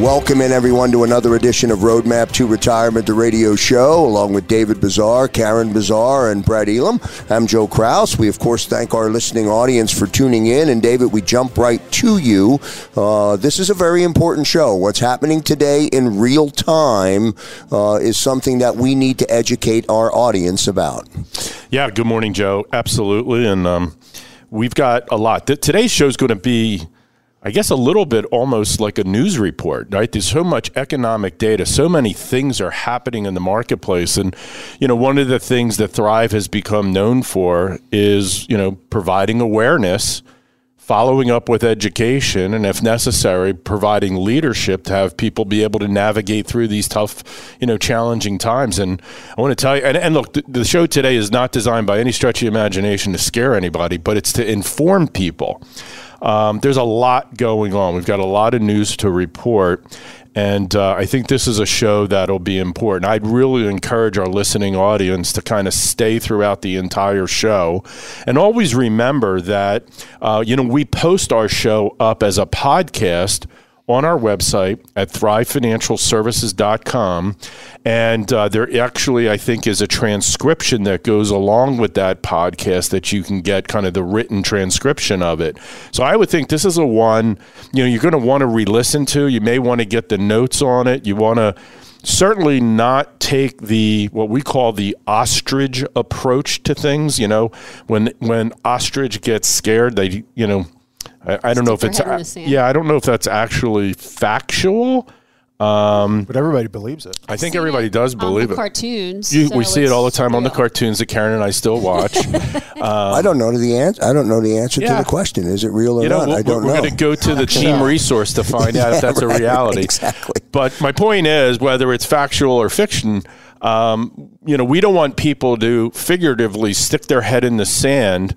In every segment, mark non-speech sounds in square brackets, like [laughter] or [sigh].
Welcome in everyone to another edition of Roadmap to Retirement, the radio show, along with David Bazaar, Karen Bazaar, and Brett Elam. I'm Joe Kraus. We, of course, thank our listening audience for tuning in. And, David, we jump right to you. Uh, this is a very important show. What's happening today in real time uh, is something that we need to educate our audience about. Yeah, good morning, Joe. Absolutely. And um, we've got a lot. Today's show is going to be I guess a little bit almost like a news report, right? There's so much economic data, so many things are happening in the marketplace. And, you know, one of the things that Thrive has become known for is, you know, providing awareness, following up with education, and if necessary, providing leadership to have people be able to navigate through these tough, you know, challenging times. And I want to tell you, and, and look, the, the show today is not designed by any stretch of imagination to scare anybody, but it's to inform people. Um, there's a lot going on. We've got a lot of news to report. And uh, I think this is a show that'll be important. I'd really encourage our listening audience to kind of stay throughout the entire show. And always remember that, uh, you know, we post our show up as a podcast on our website at thrivefinancialservices.com. And uh, there actually, I think, is a transcription that goes along with that podcast that you can get kind of the written transcription of it. So I would think this is a one, you know, you're going to want to re listen to. You may want to get the notes on it. You want to certainly not take the what we call the ostrich approach to things you know when when ostrich gets scared they you know I, I don't know if it's yeah, I don't know if that's actually factual. Um, but everybody believes it. I think everybody does believe it. Cartoons. You, so we see it all the time real. on the cartoons that Karen and I still watch. [laughs] um, I don't know the answer. I don't know the answer yeah. to the question. Is it real or you know, not? We'll, I don't we're know. We're going to go to the [laughs] team resource to find yeah, out if that's [laughs] right, a reality. Exactly. But my point is, whether it's factual or fiction, um, you know, we don't want people to figuratively stick their head in the sand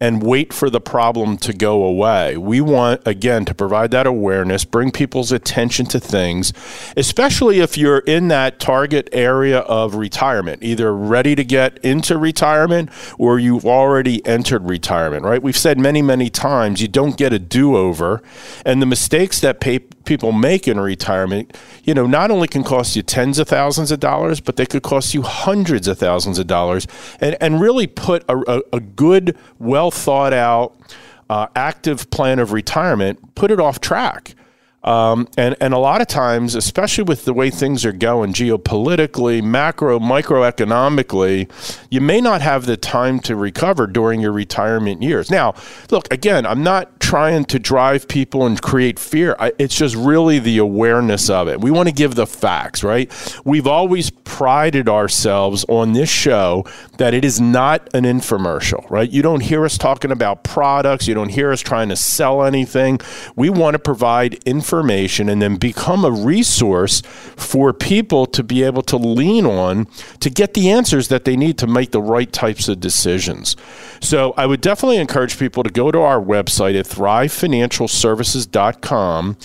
and wait for the problem to go away. We want, again, to provide that awareness, bring people's attention to things, especially if you're in that target area of retirement, either ready to get into retirement or you've already entered retirement, right? We've said many, many times you don't get a do over. And the mistakes that pay, people make in retirement, you know, not only can cost you tens of thousands of dollars, but they could cost you hundreds of thousands of dollars and, and really put a, a, a good, well thought out, uh, active plan of retirement, put it off track. Um, and, and a lot of times, especially with the way things are going geopolitically, macro, microeconomically, you may not have the time to recover during your retirement years. Now, look, again, I'm not trying to drive people and create fear. I, it's just really the awareness of it. We want to give the facts, right? We've always prided ourselves on this show that it is not an infomercial, right? You don't hear us talking about products, you don't hear us trying to sell anything. We want to provide information information and then become a resource for people to be able to lean on to get the answers that they need to make the right types of decisions. So I would definitely encourage people to go to our website at thrivefinancialservices.com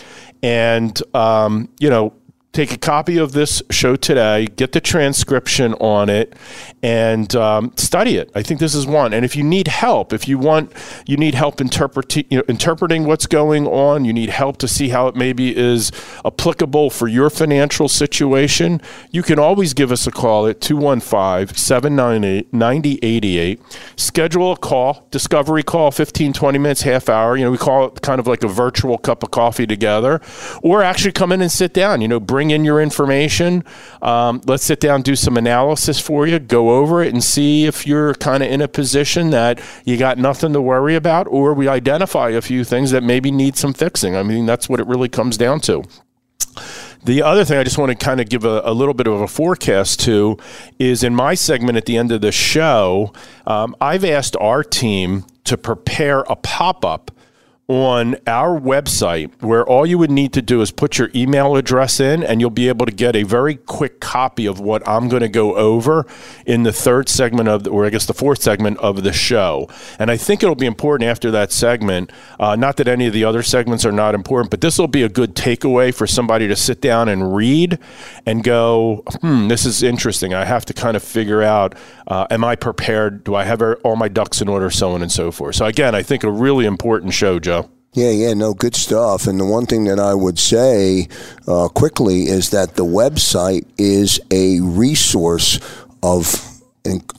and, um, you know, take a copy of this show today, get the transcription on it, and um, study it. I think this is one. And if you need help, if you want, you need help interpreting, you know, interpreting what's going on, you need help to see how it maybe is applicable for your financial situation, you can always give us a call at 215 798 9088. Schedule a call, discovery call, 15, 20 minutes, half hour. You know, we call it kind of like a virtual cup of coffee together, or actually come in and sit down. You know, bring bring in your information. Um, let's sit down, do some analysis for you, go over it, and see if you're kind of in a position that you got nothing to worry about, or we identify a few things that maybe need some fixing. I mean, that's what it really comes down to. The other thing I just want to kind of give a, a, little bit of a forecast to is in my segment at the end of the show, um, I've asked our team to prepare a pop up on our website where all you would need to do is put your email address in and you'll be able to get a very quick copy of what I'm going to go over in the third segment of the, or I guess the fourth segment of the show. And I think it'll be important after that segment, uh, not that any of the other segments are not important, but this will be a good takeaway for somebody to sit down and read and go, hmm, this is interesting. I have to kind of figure out, uh, am I prepared? Do I have all my ducks in order? So on and so forth. So again, I think a really important show, Joe. Yeah, yeah, no, good stuff. And the one thing that I would say uh, quickly is that the website is a resource of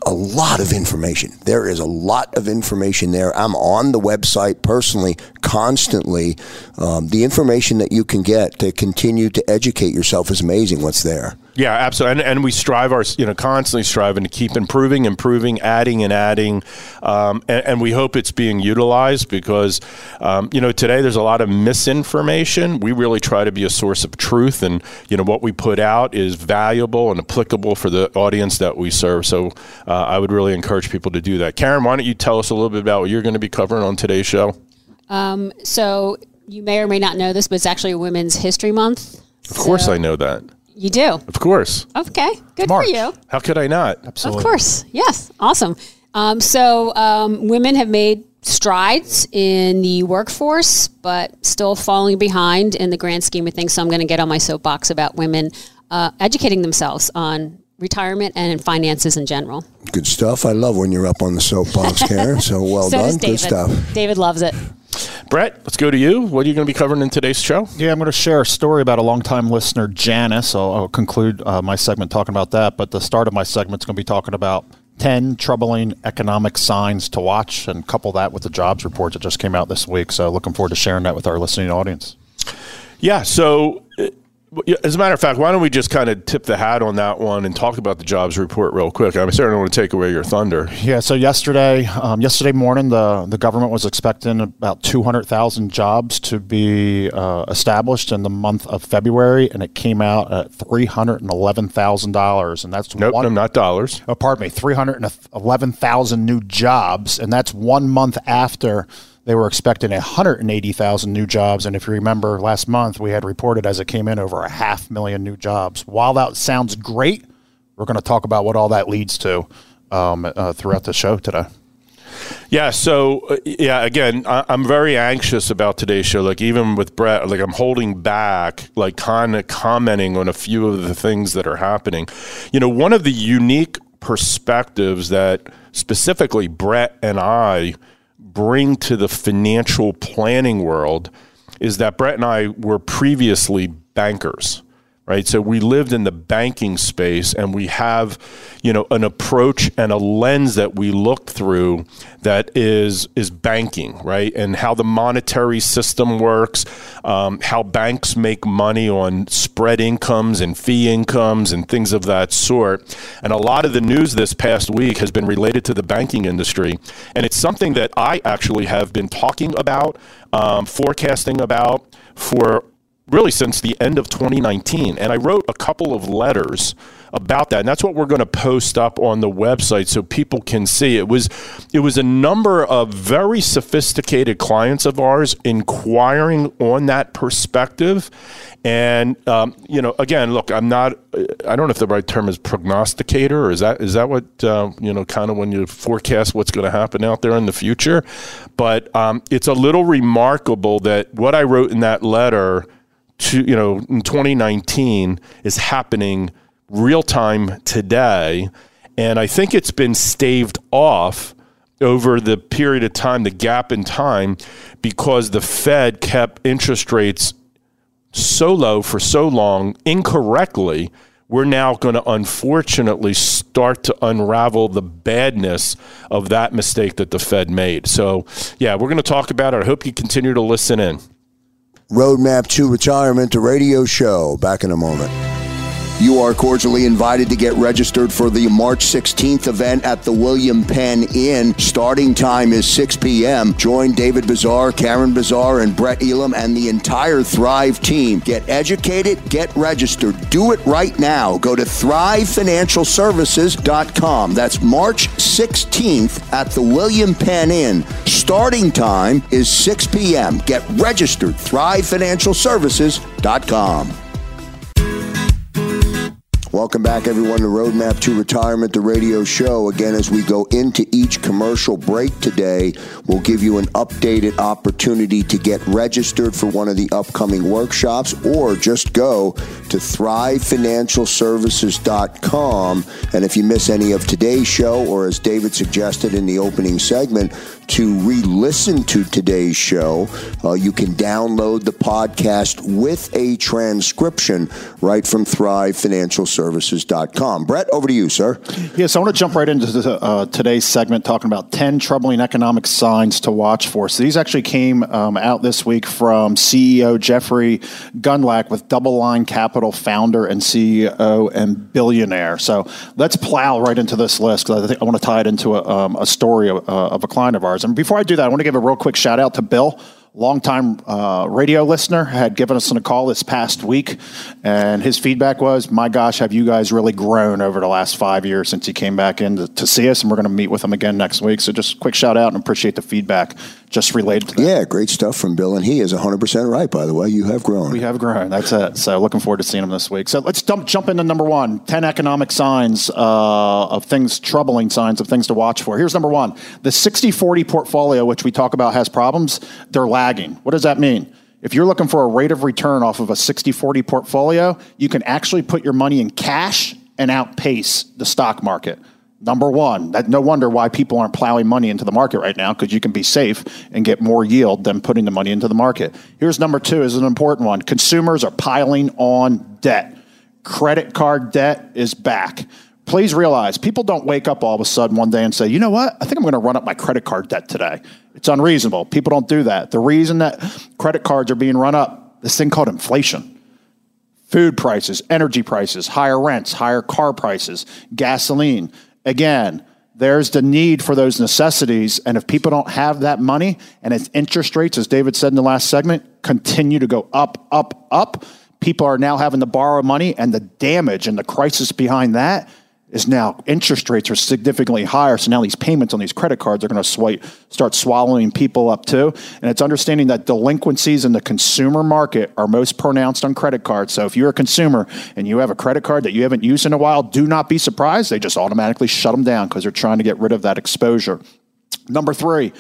a lot of information. There is a lot of information there. I'm on the website personally, constantly. Um, the information that you can get to continue to educate yourself is amazing. What's there? Yeah, absolutely. And, and we strive our, you know, constantly striving to keep improving, improving, adding and adding. Um, and, and, we hope it's being utilized because, um, you know, today there's a lot of misinformation. We really try to be a source of truth. And, you know, what we put out is valuable and applicable for the audience that we serve. So uh, I would really encourage people to do that. Karen, why don't you tell us a little bit about what you're going to be covering on today's show? Um, so you may or may not know this, but it's actually Women's History Month. Of course, I know that. You do? Of course. Okay, good March. for you. How could I not? Absolutely. Of course. Yes. Awesome. Um, so, um, women have made strides in the workforce, but still falling behind in the grand scheme of things. So, I'm going to get on my soapbox about women uh, educating themselves on retirement and finances in general. Good stuff. I love when you're up on the soapbox, [laughs] Karen. So well so done. Good stuff. David loves it. Brett, let's go to you. What are you going to be covering in today's show? Yeah, I'm going to share a story about a longtime listener, Janice. So I'll conclude uh, my segment talking about that. But the start of my segment is going to be talking about 10 troubling economic signs to watch and couple that with the jobs report that just came out this week. So looking forward to sharing that with our listening audience. Yeah. So as a matter of fact, why don't we just kind of tip the hat on that one and talk about the jobs report real quick? I'm certainly don't want to take away your thunder. Yeah. So yesterday, um, yesterday morning, the the government was expecting about 200,000 jobs to be uh, established in the month of February, and it came out at 311,000 dollars, and that's nope, one, no, not dollars. Oh, pardon me, 311,000 new jobs, and that's one month after they were expecting 180,000 new jobs. And if you remember last month, we had reported as it came in over a half million new jobs. While that sounds great, we're going to talk about what all that leads to um, uh, throughout the show today. Yeah. So, uh, yeah, again, I, am very anxious about today's show. Like, even with Brett, like, I'm holding back, like, kind of commenting on a few of the things that are happening. You know, one of the unique perspectives that specifically Brett and I bring to the financial planning world is that Brett and I were previously bankers right? So we lived in the banking space and we have, you know, an approach and a lens that we look through that is is banking, right? And how the monetary system works, um, how banks make money on spread incomes and fee incomes and things of that sort. And a lot of the news this past week has been related to the banking industry. And it's something that I actually have been talking about, um, forecasting about for really since the end of 2019. And I wrote a couple of letters about that. And that's what we're going to post up on the website so people can see. It was it was a number of very sophisticated clients of ours inquiring on that perspective. And um, you know, again, look, I'm not. I don't know if the right term is prognosticator, or is that is that what uh, you know, kind of when you forecast what's going to happen out there in the future. But um, it's a little remarkable that what I wrote in that letter to you know in 2019 is happening real time today and i think it's been staved off over the period of time the gap in time because the fed kept interest rates so low for so long incorrectly we're now going to unfortunately start to unravel the badness of that mistake that the Fed made. So, yeah, we're going to talk about it. I hope you continue to listen in. Roadmap to Retirement, the radio show. Back in a moment. You are cordially invited to get registered for the March 16th event at the William Penn Inn. Starting time is 6 p.m. Join David Bazaar, Karen Bazaar, and Brett Elam and the entire Thrive team. Get educated, get registered. Do it right now. Go to thrivefinancialservices.com. That's March 16th at the William Penn Inn. Starting time is 6 p.m. Get registered. thrivefinancialservices.com. Welcome back, everyone, to Roadmap to Retirement, the radio show. Again, as we go into each commercial break today, we'll give you an updated opportunity to get registered for one of the upcoming workshops or just go to thrivefinancialservices.com. And if you miss any of today's show, or as David suggested in the opening segment, to re listen to today's show, uh, you can download the podcast with a transcription right from thrivefinancialservices.com. Brett, over to you, sir. Yes, I want to jump right into the, uh, today's segment talking about 10 troubling economic signs to watch for. So these actually came um, out this week from CEO Jeffrey Gundlach with DoubleLine Capital founder and CEO and billionaire. So let's plow right into this list because I think I want to tie it into a, um, a story of, uh, of a client of ours. And before I do that, I want to give a real quick shout out to Bill longtime uh, radio listener had given us a call this past week. And his feedback was my gosh have you guys really grown over the last five years since he came back in to, to see us? And we're going to meet with him again next week. So just quick shout out and appreciate the feedback just related to that yeah great stuff from bill and he is 100% right by the way. You have grown. We have grown. That's it. So looking forward to seeing him this week. So let's dump, jump into number one. 10 economic signs uh, of things troubling signs of things to watch for. Here's number one. The 60-40 portfolio which we talk about has problems. They're lagging. What does that mean? If you're looking for a rate of return off of a 60 40 portfolio, you can actually put your money in cash and outpace the stock market. Number one, that no wonder why people aren't plowing money into the market right now because you can be safe and get more yield than putting the money into the market. Here's number two is an important one. Consumers are piling on debt. Credit card debt is back please realize people don't wake up all of a sudden one day and say, you know what, I think I'm going to run up my credit card debt today. It's unreasonable. People don't do that. The reason that credit cards are being run up, this thing called inflation. Food prices, energy prices, higher rents, higher car prices, gasoline. Again, there's the need for those necessities. And if people don't have that money and its interest rates, as David said in the last segment, continue to go up, up, up, people are now having to borrow money and the damage and the crisis behind that is now interest rates are significantly higher. So now these payments on these credit cards are going to start swallowing people up too. And it's understanding that delinquencies in the consumer market are most pronounced on credit cards. So if you're a consumer and you have a credit card that you haven't used in a while, do not be surprised. They just automatically shut them down because they're trying to get rid of that exposure. Number three,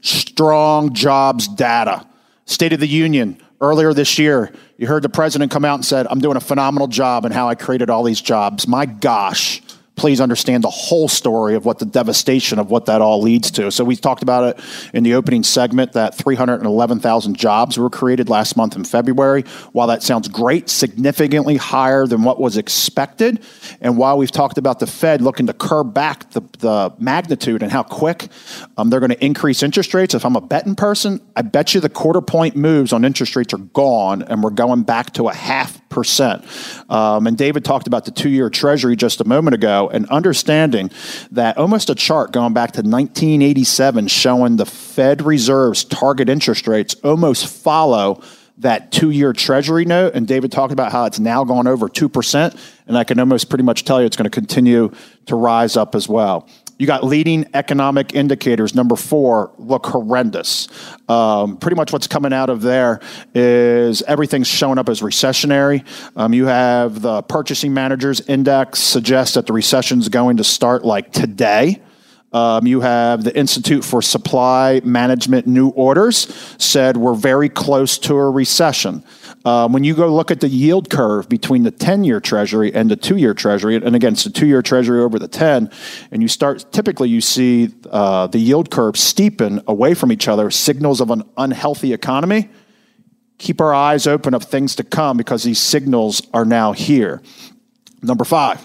strong jobs data. State of the Union earlier this year, you heard the president come out and said, I'm doing a phenomenal job and how I created all these jobs. My gosh please understand the whole story of what the devastation of what that all leads to. So we talked about it in the opening segment that 311,000 jobs were created last month in February. While that sounds great, significantly higher than what was expected, and while we've talked about the Fed looking to curb back the, the magnitude and how quick um, they're going to increase interest rates, if I'm a betting person, I bet you the quarter point moves on interest rates are gone, and we're going back to a half Um, and David talked about the two-year Treasury just a moment ago and understanding that almost a chart going back to 1987 showing the Fed Reserve's target interest rates almost follow that two year treasury note. And David talked about how it's now gone over 2%. And I can almost pretty much tell you it's going to continue to rise up as well. You got leading economic indicators. Number four look horrendous. Um, pretty much what's coming out of there is everything's showing up as recessionary. Um, you have the purchasing managers index suggests that the recession's going to start like today. Um, you have the Institute for Supply Management New Orders said we're very close to a recession. Um, when you go look at the yield curve between the 10 year treasury and the two year treasury, and again, it's the two year treasury over the 10, and you start, typically you see uh, the yield curve steepen away from each other, signals of an unhealthy economy. Keep our eyes open of things to come because these signals are now here. Number five,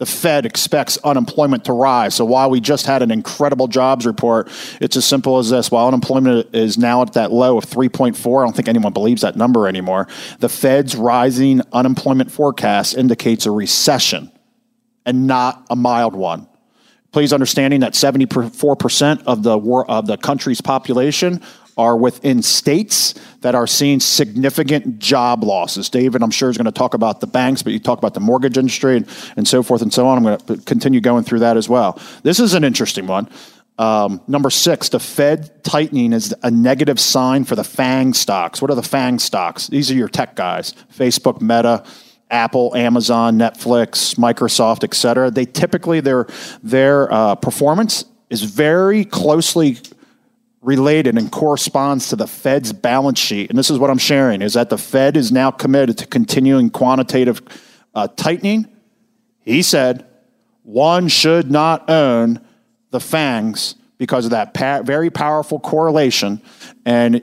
the Fed expects unemployment to rise. So while we just had an incredible jobs report, it's as simple as this. While unemployment is now at that low of 3.4, I don't think anyone believes that number anymore. The Fed's rising unemployment forecast indicates a recession and not a mild one. Please understanding that 74% of the of the country's population are within states that are seeing significant job losses. David, I'm sure, is going to talk about the banks, but you talk about the mortgage industry and, and so forth and so on. I'm going to continue going through that as well. This is an interesting one. Um, number six, the Fed tightening is a negative sign for the FANG stocks. What are the FANG stocks? These are your tech guys Facebook, Meta, Apple, Amazon, Netflix, Microsoft, et cetera. They typically, their, their uh, performance is very closely related and corresponds to the Fed's balance sheet. And this is what I'm sharing is that the Fed is now committed to continuing quantitative uh, tightening. He said one should not own the FANGs because of that pa- very powerful correlation. And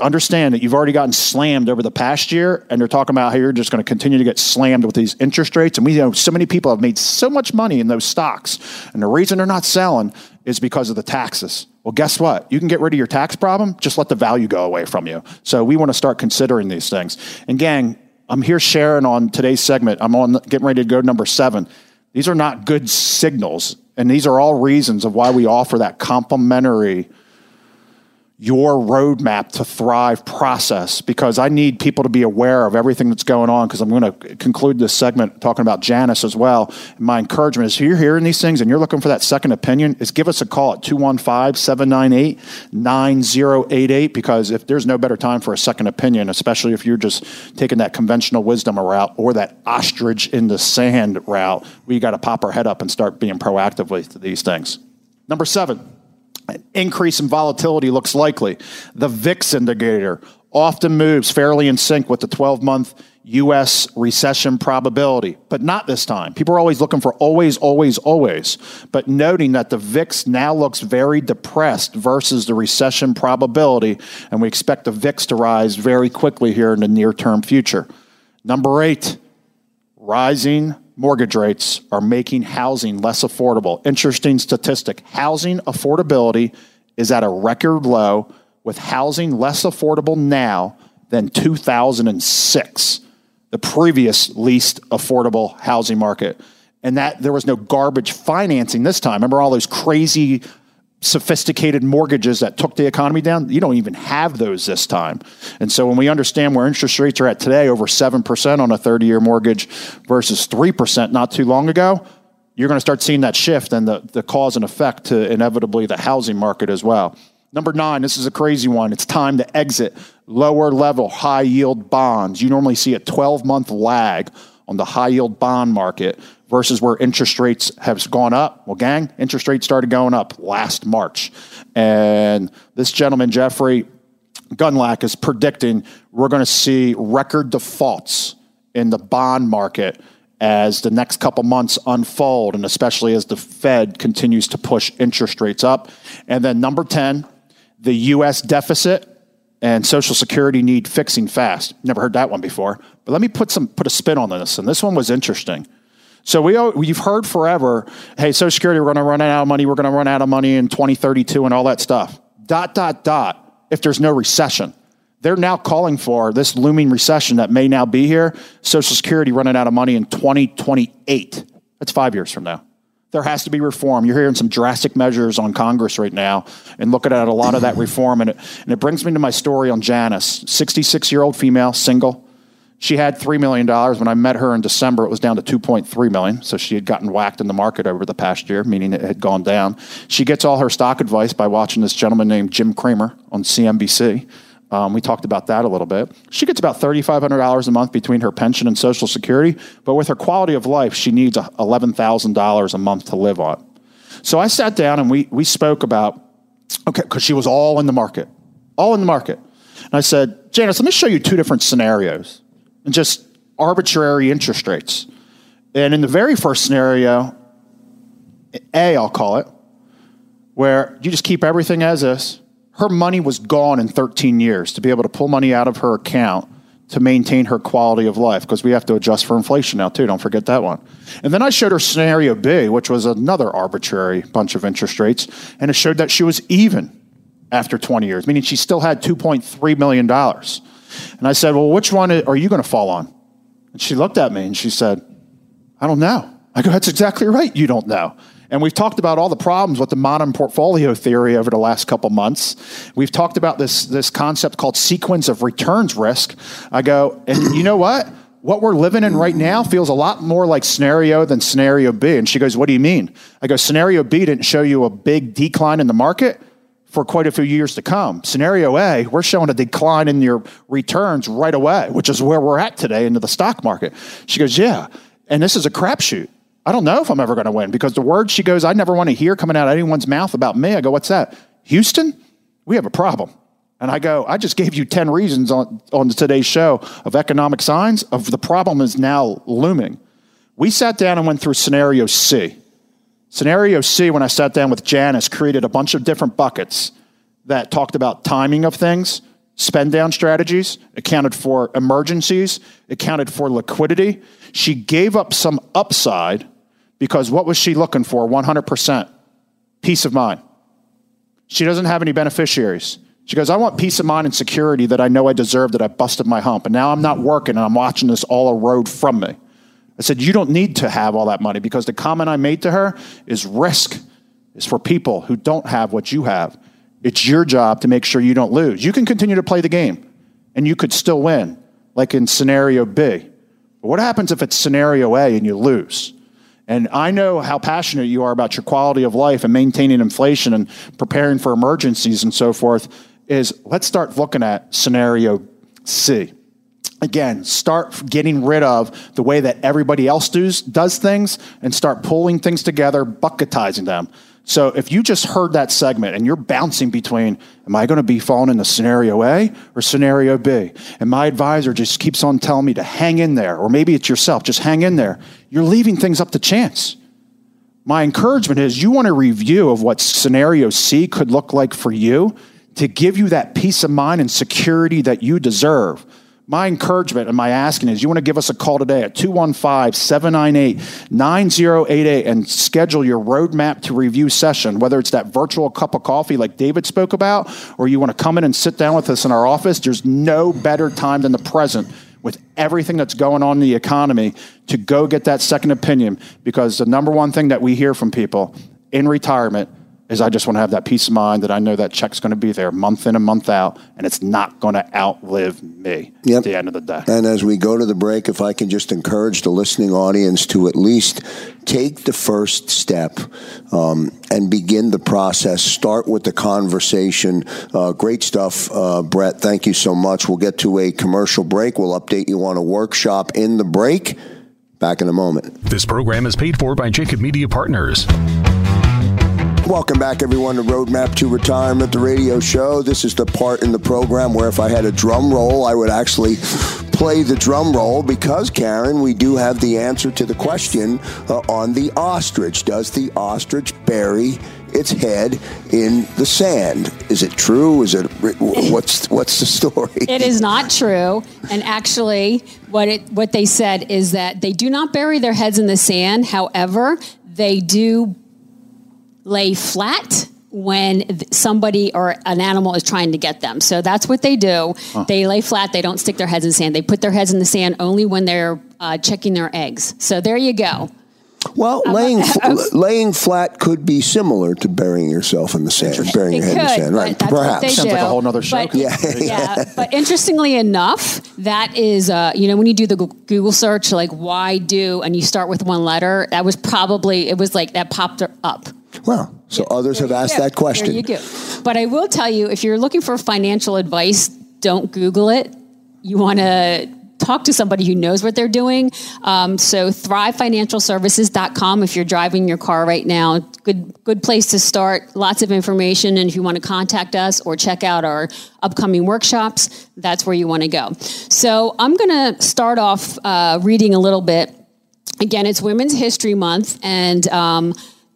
understand that you've already gotten slammed over the past year, and they're talking about how you're just going to continue to get slammed with these interest rates. And we know so many people have made so much money in those stocks, and the reason they're not selling is because of the taxes. Well, guess what? You can get rid of your tax problem, just let the value go away from you. So we want to start considering these things. And gang, I'm here sharing on today's segment. I'm on getting ready to go to number seven. These are not good signals, and these are all reasons of why we offer that complimentary your roadmap to thrive process because I need people to be aware of everything that's going on because I'm going to conclude this segment talking about Janice as well. And my encouragement is if you're hearing these things and you're looking for that second opinion, is give us a call at 215-798-9088 because if there's no better time for a second opinion, especially if you're just taking that conventional wisdom route or that ostrich in the sand route, we got to pop our head up and start being proactively to these things. Number seven, an increase in volatility looks likely. The VIX indicator often moves fairly in sync with the 12 month US recession probability, but not this time. People are always looking for always, always, always, but noting that the VIX now looks very depressed versus the recession probability, and we expect the VIX to rise very quickly here in the near term future. Number eight, rising mortgage rates are making housing less affordable. Interesting statistic housing affordability is at a record low, with housing less affordable now than 2006, the previous least affordable housing market. And that there was no garbage financing this time. Remember all those crazy sophisticated mortgages that took the economy down. You don't even have those this time. And so when we understand where interest rates are at today, over 7% on a 30 year mortgage versus 3% not too long ago, you're going to start seeing that shift and the, the cause and effect to inevitably the housing market as well. Number nine, this is a crazy one. It's time to exit lower level high yield bonds. You normally see a 12 month lag on the high yield bond market versus where interest rates have gone up. Well, gang, interest rates started going up last March. And this gentleman, Jeffrey Gundlach, is predicting we're going to see record defaults in the bond market as the next couple months unfold, and especially as the Fed continues to push interest rates up. And then number 10, the U.S. deficit and Social Security need fixing fast. Never heard that one before. But let me put some put a spin on this, and this one was interesting. So we we've heard forever, hey, Social Security, we're going to run out of money. We're going to run out of money in 2032 and all that stuff. Dot dot dot. If there's no recession, they're now calling for this looming recession that may now be here. Social Security running out of money in 2028. That's five years from now. There has to be reform. You're hearing some drastic measures on Congress right now and looking at a lot of that reform. And it, and it brings me to my story on Janice, 66 year old female, single she had $3 million. When I met her in December, it was down to 2.3 million. So she had gotten whacked in the market over the past year, meaning it had gone down. She gets all her stock advice by watching this gentleman named Jim Cramer on CNBC. Um, we talked about that a little bit. She gets about $3,500 a month between her pension and Social Security, but with her quality of life, she needs $11,000 a month to live on. So I sat down and we, we spoke about, okay, because she was all in the market, all in the market. And I said, Janice, let me show you two different scenarios and just arbitrary interest rates. And in the very first scenario, A, I'll call it, where you just keep everything as is. Her money was gone in 13 years to be able to pull money out of her account to maintain her quality of life because we have to adjust for inflation now too. Don't forget that one. And then I showed her scenario B, which was another arbitrary bunch of interest rates, and it showed that she was even after 20 years, meaning she still had 2.3 million dollars. And I said, "Well, which one are you going to fall on?" And she looked at me and she said, "I don't know." I go, "That's exactly right. You don't know." And we've talked about all the problems with the modern portfolio theory over the last couple months. We've talked about this, this concept called sequence of returns risk. I go, and you know what? What we're living in right now feels a lot more like scenario than scenario B. And she goes, What do you mean? I go, Scenario B didn't show you a big decline in the market for quite a few years to come. Scenario A, we're showing a decline in your returns right away, which is where we're at today into the stock market. She goes, Yeah. And this is a crapshoot. I don't know if I'm ever going to win because the words she goes, I never want to hear coming out of anyone's mouth about me. I go, what's that? Houston, we have a problem. And I go, I just gave you 10 reasons on, on today's show of economic signs of the problem is now looming. We sat down and went through scenario C. Scenario C, when I sat down with Janice, created a bunch of different buckets that talked about timing of things, spend down strategies, accounted for emergencies, accounted for liquidity. She gave up some upside because what was she looking for? 100% peace of mind. She doesn't have any beneficiaries. She goes, I want peace of mind and security that I know I deserve, that I busted my hump. And now I'm not working and I'm watching this all erode from me. I said, You don't need to have all that money because the comment I made to her is risk is for people who don't have what you have. It's your job to make sure you don't lose. You can continue to play the game and you could still win, like in scenario B. But what happens if it's scenario A and you lose? And I know how passionate you are about your quality of life and maintaining inflation and preparing for emergencies and so forth. Is let's start looking at scenario C. Again, start getting rid of the way that everybody else does, does things and start pulling things together, bucketizing them. So if you just heard that segment and you're bouncing between, am I going to be falling into scenario A or scenario B? And my advisor just keeps on telling me to hang in there, or maybe it's yourself, just hang in there. You're leaving things up to chance. My encouragement is you want a review of what scenario C could look like for you to give you that peace of mind and security that you deserve my encouragement and my asking is you want to give us a call today at 215-798-9088 and schedule your roadmap to review session whether it's that virtual cup of coffee like david spoke about or you want to come in and sit down with us in our office there's no better time than the present with everything that's going on in the economy to go get that second opinion because the number one thing that we hear from people in retirement is I just want to have that peace of mind that I know that check's going to be there month in and month out, and it's not going to outlive me yep. at the end of the day. And as we go to the break, if I can just encourage the listening audience to at least take the first step um, and begin the process. Start with the conversation. Uh, great stuff, uh, Brett. Thank you so much. We'll get to a commercial break. We'll update you on a workshop in the break. Back in a moment. This program is paid for by Jacob Media Partners. Welcome back, everyone, to Roadmap to Retirement, the radio show. This is the part in the program where if I had a drum roll, I would actually play the drum roll because, Karen, we do have the answer to the question uh, on the ostrich. Does the ostrich bury its head in the sand? Is it true? Is it what's what's the story? It is not true. And actually, what it what they said is that they do not bury their heads in the sand. However, they do lay flat when somebody or an animal is trying to get them. So that's what they do. Huh. They lay flat. They don't stick their heads in the sand. They put their heads in the sand only when they're uh, checking their eggs. So there you go. Well, laying [laughs] laying flat could be similar to burying yourself in the sand, burying your head could, in the sand, right? Perhaps sounds like a whole other show. But, yeah, [laughs] yeah. But interestingly enough, that is, uh, you know, when you do the Google search, like why do, and you start with one letter, that was probably it was like that popped up well, so yeah, others have asked go. that question. There you go. But I will tell you, if you're looking for financial advice, don't Google it. You want to talk to somebody who knows what they're doing. Um, so thrivefinancialservices.com if you're driving your car right now. Good good place to start. Lots of information. And if you want to contact us or check out our upcoming workshops, that's where you want to go. So I'm going to start off uh, reading a little bit. Again, it's Women's History Month, and um,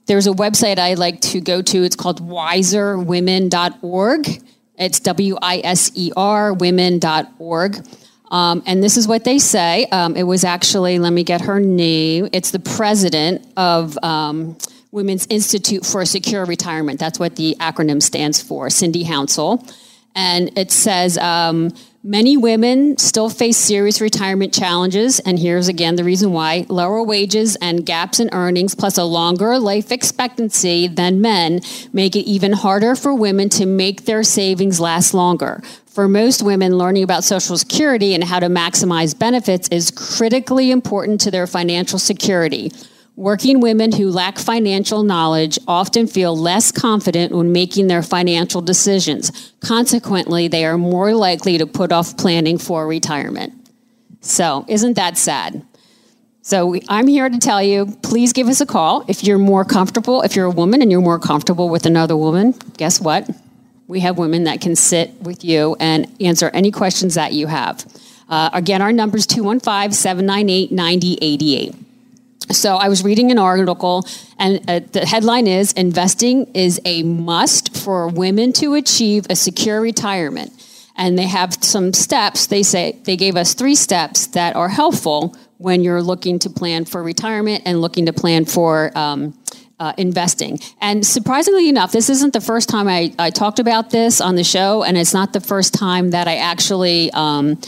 there's a website I like to go to. It's called wiserwomen.org. It's W I S E R women.org. Um, and this is what they say. Um, it was actually, let me get her name. It's the president of um, Women's Institute for Secure Retirement. That's what the acronym stands for, Cindy Hounsell. And it says um, many women still face serious retirement challenges. And here's again the reason why lower wages and gaps in earnings, plus a longer life expectancy than men, make it even harder for women to make their savings last longer. For most women, learning about Social Security and how to maximize benefits is critically important to their financial security. Working women who lack financial knowledge often feel less confident when making their financial decisions. Consequently, they are more likely to put off planning for retirement. So, isn't that sad? So, I'm here to tell you please give us a call if you're more comfortable. If you're a woman and you're more comfortable with another woman, guess what? We have women that can sit with you and answer any questions that you have. Uh, again, our number is 215 798 9088. So I was reading an article, and uh, the headline is Investing is a must for women to achieve a secure retirement. And they have some steps. They say they gave us three steps that are helpful when you're looking to plan for retirement and looking to plan for um, uh, investing. And surprisingly enough, this isn't the first time I, I, talked about this on the show, and it's not the first time that I actually. Um,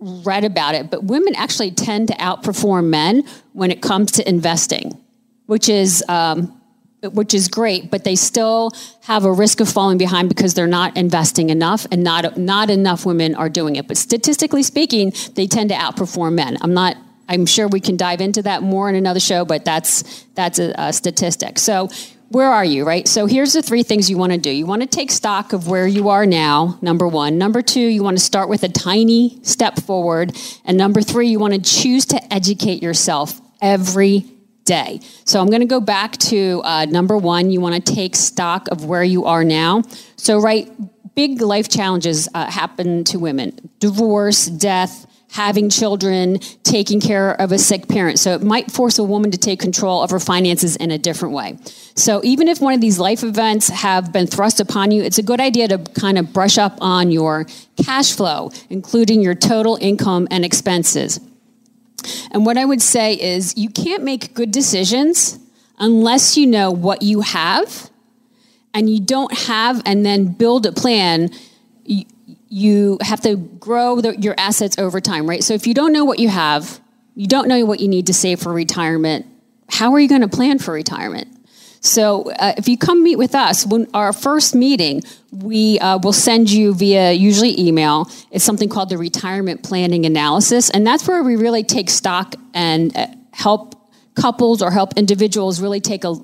read about it, but women actually tend to outperform men when it comes to investing, which is um, which is great, but they still have a risk of falling behind because they're not investing enough, and not not enough women are doing it. But statistically speaking, they tend to outperform men. I'm not. I'm sure we can dive into that more in another show, but that's that's a, a statistic. So where are you, right? So here's the three things you want to do. You want to take stock of where you are now, number one. Number two, you want to start with a tiny step forward. And number three, you want to choose to educate yourself every day. So I'm going to go back to uh, number one. You want to take stock of where you are now. So, right, big life challenges uh, happen to women divorce, death, having children, taking care of a sick parent. So it might force a woman to take control of her finances in a different way. So even if one of these life events have been thrust upon you, it's a good idea to kind of brush up on your cash flow, including your total income and expenses. And what I would say is you can't make good decisions unless you know what you have and you don't have and then build a plan you have to grow the, your assets over time, right? So if you don't know what you have, you don't know what you need to save for retirement, how are you going to plan for retirement? So uh, if you come meet with us, when our first meeting, we uh, will send you via usually email. It's something called the retirement planning analysis, and that's where we really take stock and uh, help couples or help individuals really take a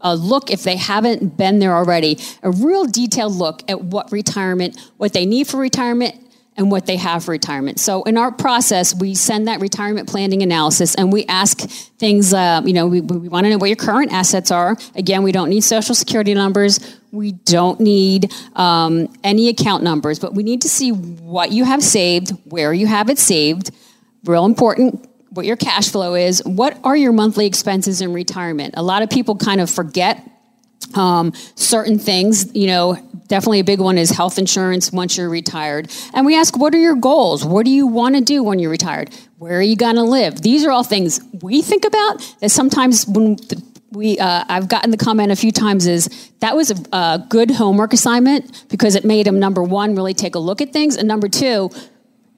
a look if they haven't been there already, a real detailed look at what retirement, what they need for retirement, and what they have for retirement. So in our process, we send that retirement planning analysis and we ask things, uh, you know, we, we want to know what your current assets are. Again, we don't need social security numbers. We don't need um, any account numbers, but we need to see what you have saved, where you have it saved. Real important what your cash flow is, what are your monthly expenses in retirement? A lot of people kind of forget um, certain things. You know, definitely a big one is health insurance once you're retired. And we ask, what are your goals? What do you want to do when you're retired? Where are you going to live? These are all things we think about that sometimes when we uh, I've gotten the comment a few times is that was a, a good homework assignment because it made them number one really take a look at things and number two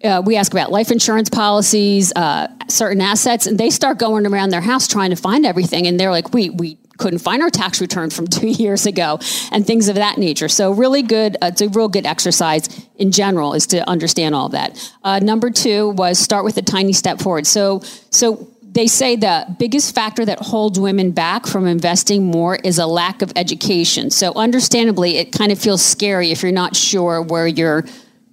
uh, we ask about life insurance policies, uh, certain assets, and they start going around their house trying to find everything. And they're like, we, we couldn't find our tax return from [laughs] two years ago, and things of that nature. So, really good, uh, it's a real good exercise in general is to understand all that. Uh, number two was start with a tiny step forward. So, so they say the biggest factor that holds women back from investing more is a lack of education. So, understandably, it kind of feels scary if you're not sure where you're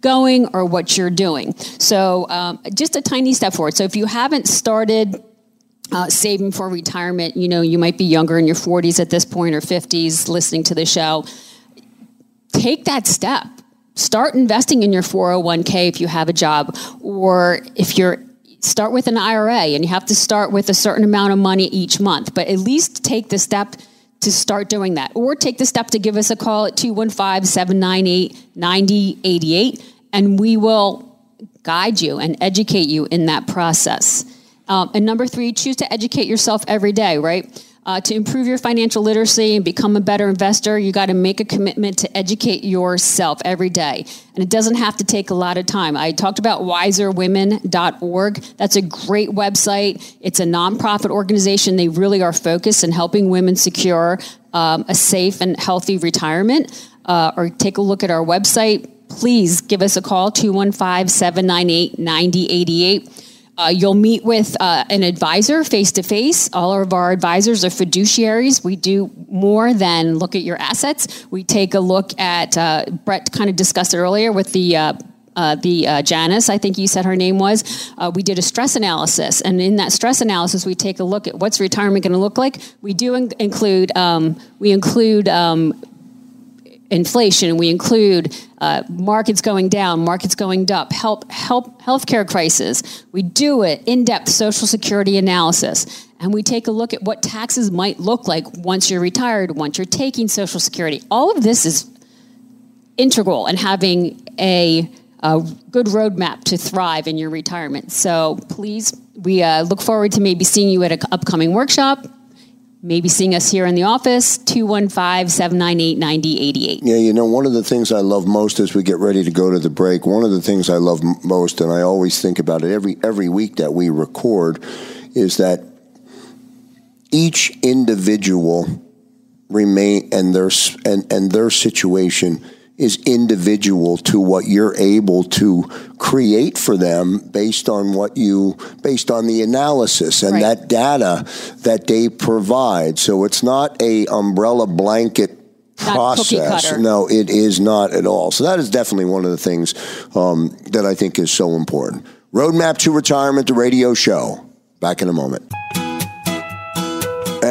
going or what you're doing. So, um, just a tiny step forward. So, if you haven't started uh, saving for retirement, you know, you might be younger in your 40s at this point or 50s listening to the show. Take that step. Start investing in your 401k if you have a job, or if you're start with an IRA and you have to start with a certain amount of money each month, but at least take the step to start doing that. Or take the step to give us a call at 215 798 9088, and we will guide you and educate you in that process. Um, and number three, choose to educate yourself every day, right? Uh, to improve your financial literacy and become a better investor, you got to make a commitment to educate yourself every day. And it doesn't have to take a lot of time. I talked about wiserwomen.org. That's a great website. It's a nonprofit organization. They really are focused in helping women secure um, a safe and healthy retirement. Uh, or take a look at our website. Please give us a call, 215 798 9088 uh, you'll meet with uh, an advisor face to face. All of our advisors are fiduciaries. We do more than look at your assets. We take a look at, uh, Brett kind of discussed earlier with the uh, uh, the uh, Janice, I think you said her name was. Uh, we did a stress analysis, and in that stress analysis, we take a look at what's retirement going to look like. We do in- include um, we include um, inflation. We include uh, markets going down, markets going up, help, help, healthcare crisis. We do it in-depth Social Security analysis, and we take a look at what taxes might look like once you're retired, once you're taking Social Security. All of this is integral in having a, a good roadmap to thrive in your retirement. So please, we uh, look forward to maybe seeing you at an upcoming workshop maybe seeing us here in the office 215-798-9088 yeah you know one of the things i love most as we get ready to go to the break one of the things i love most and i always think about it every every week that we record is that each individual remain and their and, and their situation is individual to what you're able to create for them based on what you based on the analysis and Right. that data that they provide. So it's not a umbrella blanket Not process. no it is not at all. So that is definitely one of the things um, that i think is so important. Roadmap to retirement the radio show. Back in a moment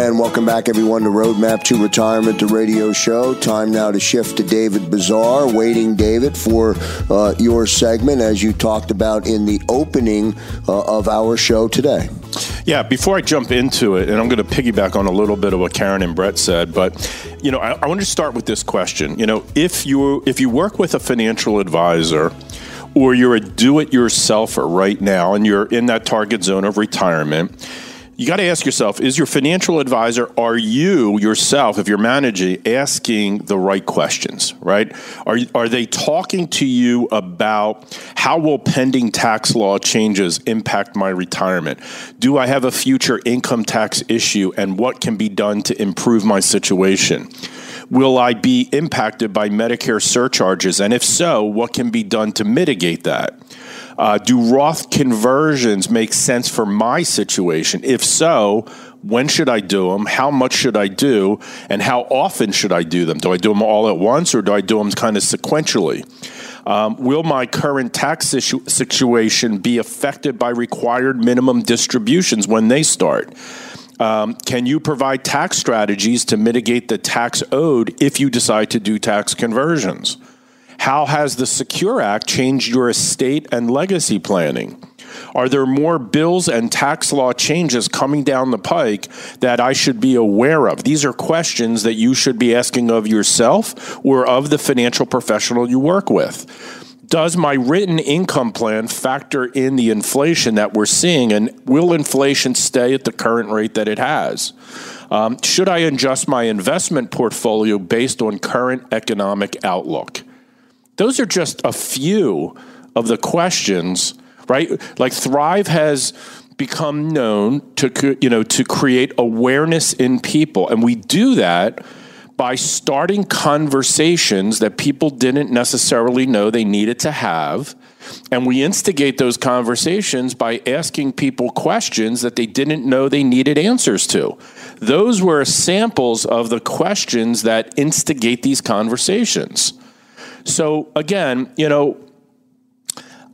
and welcome back, everyone, to Roadmap to Retirement, the radio show. Time now to shift to David Bazaar. Waiting, David, for uh, your segment as you talked about in the opening uh, of our show today. Yeah, before I jump into it, and I'm going to piggyback on a little bit of what Karen and Brett said, but you know, I, I want to start with this question. You know, if you if you work with a financial advisor, or you're a do-it-yourselfer right now, and you're in that target zone of retirement. You got to ask yourself: Is your financial advisor, are you yourself, if you're managing, asking the right questions? Right? Are are they talking to you about how will pending tax law changes impact my retirement? Do I have a future income tax issue, and what can be done to improve my situation? Will I be impacted by Medicare surcharges? And if so, what can be done to mitigate that? Uh, do Roth conversions make sense for my situation? If so, when should I do them? How much should I do? And how often should I do them? Do I do them all at once or do I do them kind of sequentially? Um, will my current tax situ- situation be affected by required minimum distributions when they start? Um, can you provide tax strategies to mitigate the tax owed if you decide to do tax conversions? How has the Secure Act changed your estate and legacy planning? Are there more bills and tax law changes coming down the pike that I should be aware of? These are questions that you should be asking of yourself or of the financial professional you work with. Does my written income plan factor in the inflation that we're seeing, and will inflation stay at the current rate that it has? Um, should I adjust my investment portfolio based on current economic outlook? Those are just a few of the questions, right? Like Thrive has become known to you know to create awareness in people. And we do that by starting conversations that people didn't necessarily know they needed to have. And we instigate those conversations by asking people questions that they didn't know they needed answers to. Those were samples of the questions that instigate these conversations so again, you know,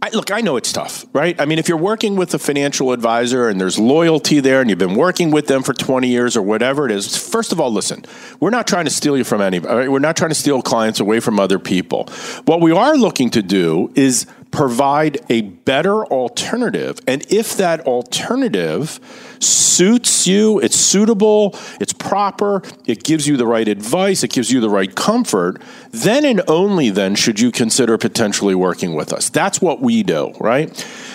I, look, I know it's tough, right? I mean, if you're working with a financial advisor and there's loyalty there and you've been working with them for 20 years or whatever it is, first of all, listen, we're not trying to steal you from anybody. We're not trying to steal clients away from other people. What we are looking to do is provide a better alternative. And if that alternative suits you, it's suitable, it's proper, it gives you the right advice, it gives you the right comfort, then and only then should you consider potentially working with us. That's what we do, right?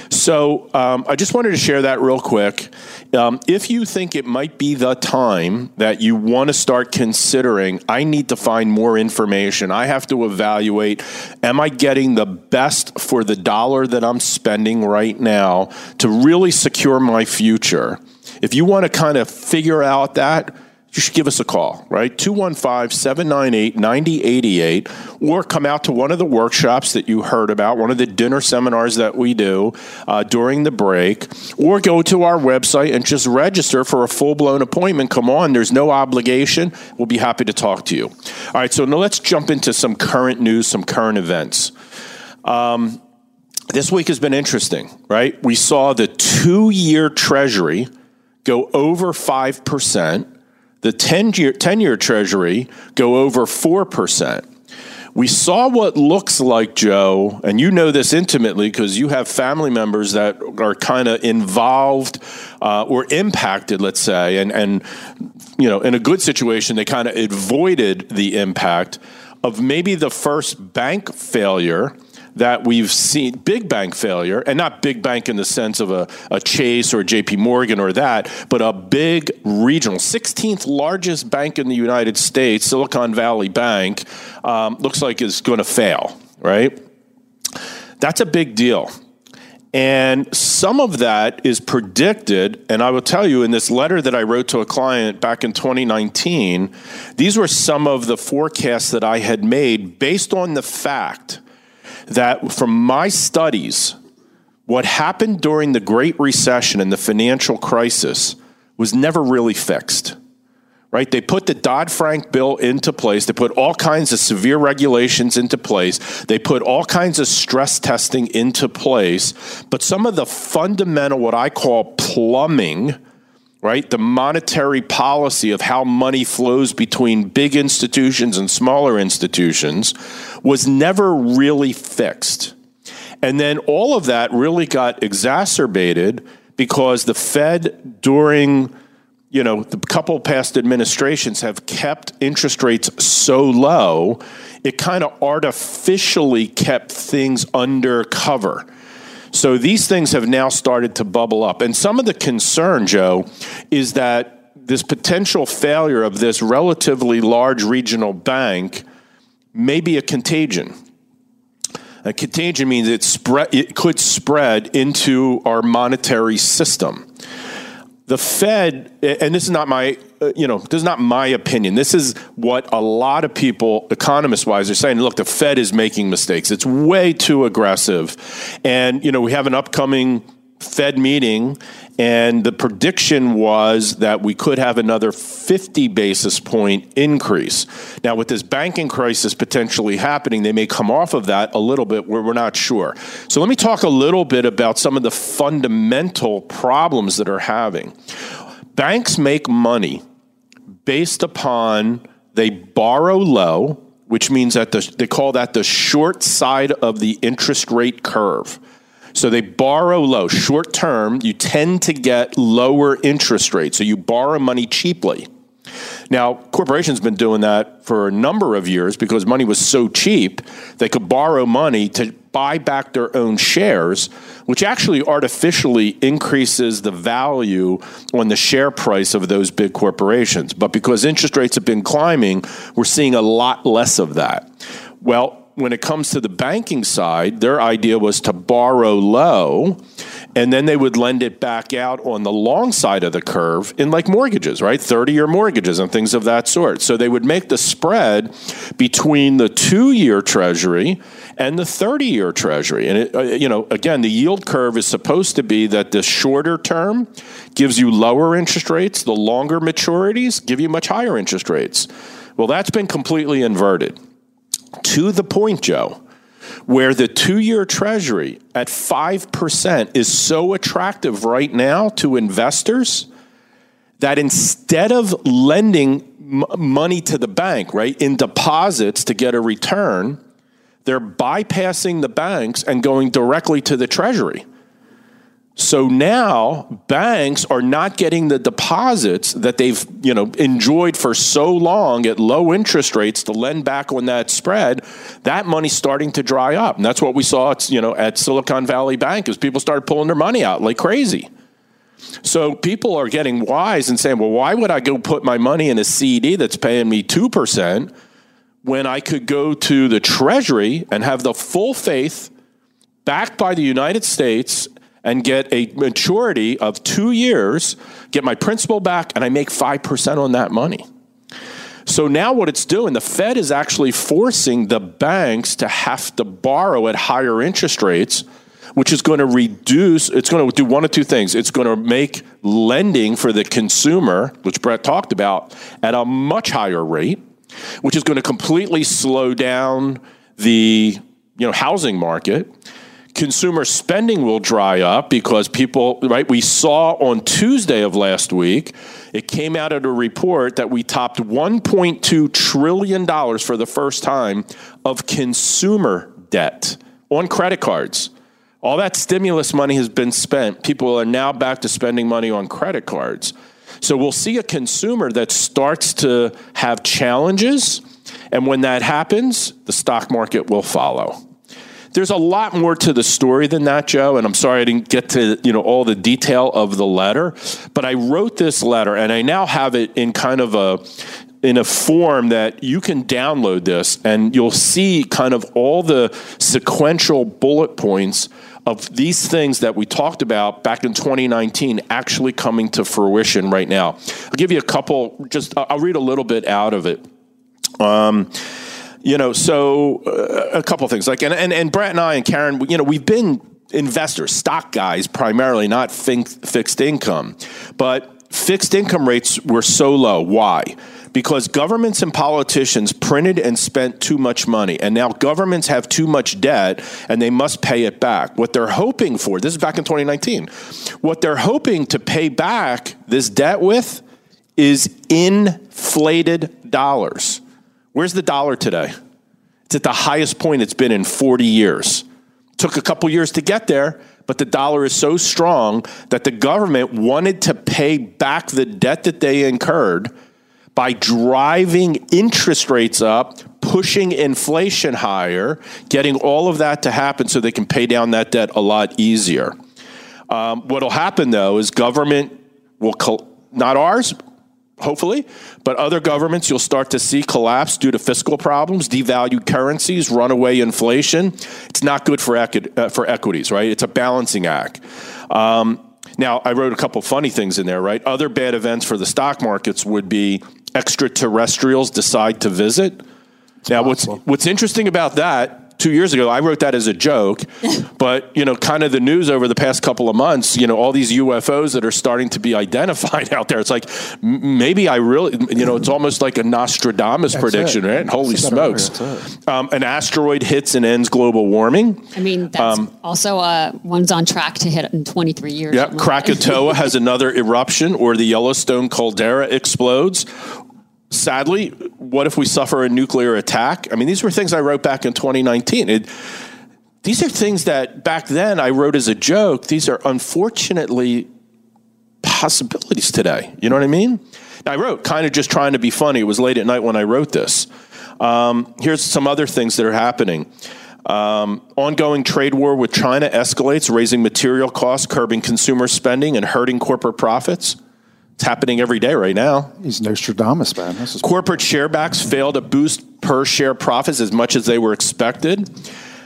So um, I just wanted to share that real quick. Um, if you think it might be the time that you want to start considering, I need to find more information. I have to evaluate am I getting the best for the dollar that I'm spending right now to really secure my future? If you want to kind of figure out that, you should give us a call, right? 215 798 9088, or come out to one of the workshops that you heard about, one of the dinner seminars that we do uh, during the break, or go to our website and just register for a full blown appointment. Come on, there's no obligation. We'll be happy to talk to you. All right, so now let's jump into some current news, some current events. Um, this week has been interesting, right? We saw the two year treasury go over 5% the 10 year, 10 year treasury go over 4%. We saw what looks like, Joe, and you know this intimately because you have family members that are kind of involved uh, or impacted, let's say, and, and, you know, in a good situation, they kind of avoided the impact of maybe the first bank failure that we've seen big bank failure, and not big bank in the sense of a, a Chase or a JP Morgan or that, but a big regional, 16th largest bank in the United States, Silicon Valley Bank, um, looks like is going to fail, right? That's a big deal. And some of that is predicted. And I will tell you in this letter that I wrote to a client back in 2019, these were some of the forecasts that I had made based on the fact that from my studies, what happened during the Great Recession and the financial crisis was never really fixed. Right? They put the Dodd Frank bill into place. They put all kinds of severe regulations into place. They put all kinds of stress testing into place. But some of the fundamental, what I call plumbing, right? The monetary policy of how money flows between big institutions and smaller institutions was never really fixed. And then all of that really got exacerbated because the Fed during you know the couple past administrations have kept interest rates so low it kind of artificially kept things under cover so these things have now started to bubble up. And some of the concern, Joe, is that this potential failure of this relatively large regional bank may be a contagion. A contagion means it, spread, it could spread into our monetary system. The Fed, and this is not my uh, you know, this is not my opinion. This is what a lot of people, economist wise, are saying. Look, the Fed is making mistakes. It's way too aggressive. And, you know, we have an upcoming Fed meeting, and the prediction was that we could have another 50 basis point increase. Now, with this banking crisis potentially happening, they may come off of that a little bit where we're not sure. So, let me talk a little bit about some of the fundamental problems that are having. Banks make money based upon they borrow low, which means that the, they call that the short side of the interest rate curve. So they borrow low. Short term, you tend to get lower interest rates. So you borrow money cheaply. Now, corporations have been doing that for a number of years because money was so cheap, they could borrow money to buy back their own shares, which actually artificially increases the value on the share price of those big corporations. But because interest rates have been climbing, we're seeing a lot less of that. Well, when it comes to the banking side, their idea was to borrow low and then they would lend it back out on the long side of the curve in like mortgages, right? 30 year mortgages and things of that sort. So they would make the spread between the two year treasury and the 30 year treasury. And, it, uh, you know, again, the yield curve is supposed to be that the shorter term gives you lower interest rates, the longer maturities give you much higher interest rates. Well, that's been completely inverted to the point, Joe, where the two year treasury at 5% is so attractive right now to investors that instead of lending m- money to the bank, right, in deposits to get a return, they're bypassing the banks and going directly to the Treasury. So now banks are not getting the deposits that they've, you know, enjoyed for so long at low interest rates to lend back on that spread. That money's starting to dry up. And that's what we saw at, you know, at Silicon Valley Bank as people started pulling their money out like crazy. So people are getting wise and saying, well, why would I go put my money in a CD that's paying me 2% when I could go to the Treasury and have the full faith backed by the United States and get a maturity of two years, get my principal back, and I make 5% on that money. So now what it's doing, the Fed is actually forcing the banks to have to borrow at higher interest rates, which is going to reduce, it's going to do one of two things. It's going to make lending for the consumer, which Brett talked about, at a much higher rate, which is going to completely slow down the you know housing market consumer spending will dry up because people, right? We saw on Tuesday of last week, it came out of a report that we topped $1.2 trillion for the first time of consumer debt on credit cards. All that stimulus money has been spent. People are now back to spending money on credit cards. So we'll see a consumer that starts to have challenges. And when that happens, the stock market will follow there's a lot more to the story than that, Joe. And I'm sorry I didn't get to you know all the detail of the letter, but I wrote this letter, and I now have it in kind of a in a form that you can download this, and you'll see kind of all the sequential bullet points of these things that we talked about back in 2019 actually coming to fruition right now. I'll give you a couple. Just I'll read a little bit out of it. Um, you know, so uh, a couple of things like, and, and, and Brett and I and Karen, you know, we've been investors, stock guys primarily, not fin- fixed income. But fixed income rates were so low. Why? Because governments and politicians printed and spent too much money. And now governments have too much debt and they must pay it back. What they're hoping for, this is back in 2019, what they're hoping to pay back this debt with is inflated dollars. Where's the dollar today? It's at the highest point it's been in 40 years. Took a couple years to get there, but the dollar is so strong that the government wanted to pay back the debt that they incurred by driving interest rates up, pushing inflation higher, getting all of that to happen so they can pay down that debt a lot easier. Um, what will happen though is government will, not ours, hopefully. But other governments you'll start to see collapse due to fiscal problems, devalued currencies, runaway inflation. It's not good for, equi- uh, for equities, right? It's a balancing act. Um, now, I wrote a couple funny things in there, right? Other bad events for the stock markets would be extraterrestrials decide to visit. It's now, what's, what's interesting about that two years ago. I wrote that as a joke, [laughs] but you know, kind of the news over the past couple of months. You know, all these UFOs that are starting to be [laughs] identified out there. It's like maybe I really, you know, it's almost like a Nostradamus that's prediction, it. right? Holy smokes! Um, an asteroid hits and ends global warming. I mean, that's um, also uh, one's on track to hit in 23 years. Yeah, Krakatoa has another [laughs] eruption, or the Yellowstone caldera explodes, sadly, what if we suffer a nuclear attack? I mean, these were things I wrote back in 2019. It, these are things that back then I wrote as a joke. These are unfortunately possibilities today. You know what I mean? I wrote kind of just trying to be funny. It was late at night when I wrote this. Um, here's some other things that are happening. Um, ongoing trade war with China escalates, raising material costs, curbing consumer spending, and hurting corporate profits. It's happening every day right now. He's Nostradamus, man. Corporate sharebacks failed to boost per share profits as much as they were expected.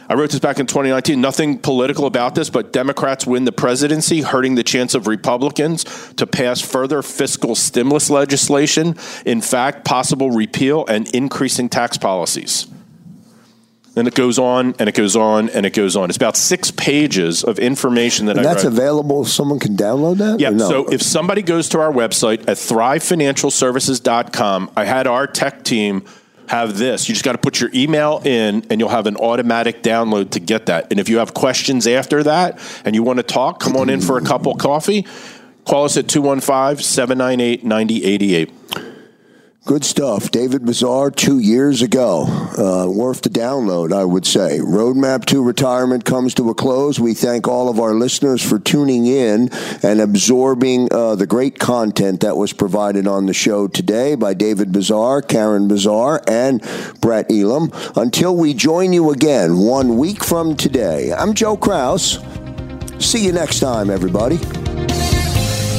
I wrote this back in 2019. Nothing political about this, but Democrats win the presidency, hurting the chance of Republicans to pass further fiscal stimulus legislation. In fact, possible repeal and increasing tax policies. Then it goes on and it goes on and it goes on. It's about six pages of information that and I That's read. available. Someone can download that? Yeah. No? So if somebody goes to our website at thrivefinancialservices.com, I had our tech team have this. You just got to put your email in and you'll have an automatic download to get that. And if you have questions after that and you want to talk, come on in for a cup of coffee. Call us at 215 798 9088. Good stuff. David Bazaar, two years ago. Uh, worth the download, I would say. Roadmap to Retirement comes to a close. We thank all of our listeners for tuning in and absorbing uh, the great content that was provided on the show today by David Bazaar, Karen Bazaar, and Brett Elam. Until we join you again one week from today, I'm Joe Kraus. See you next time, everybody.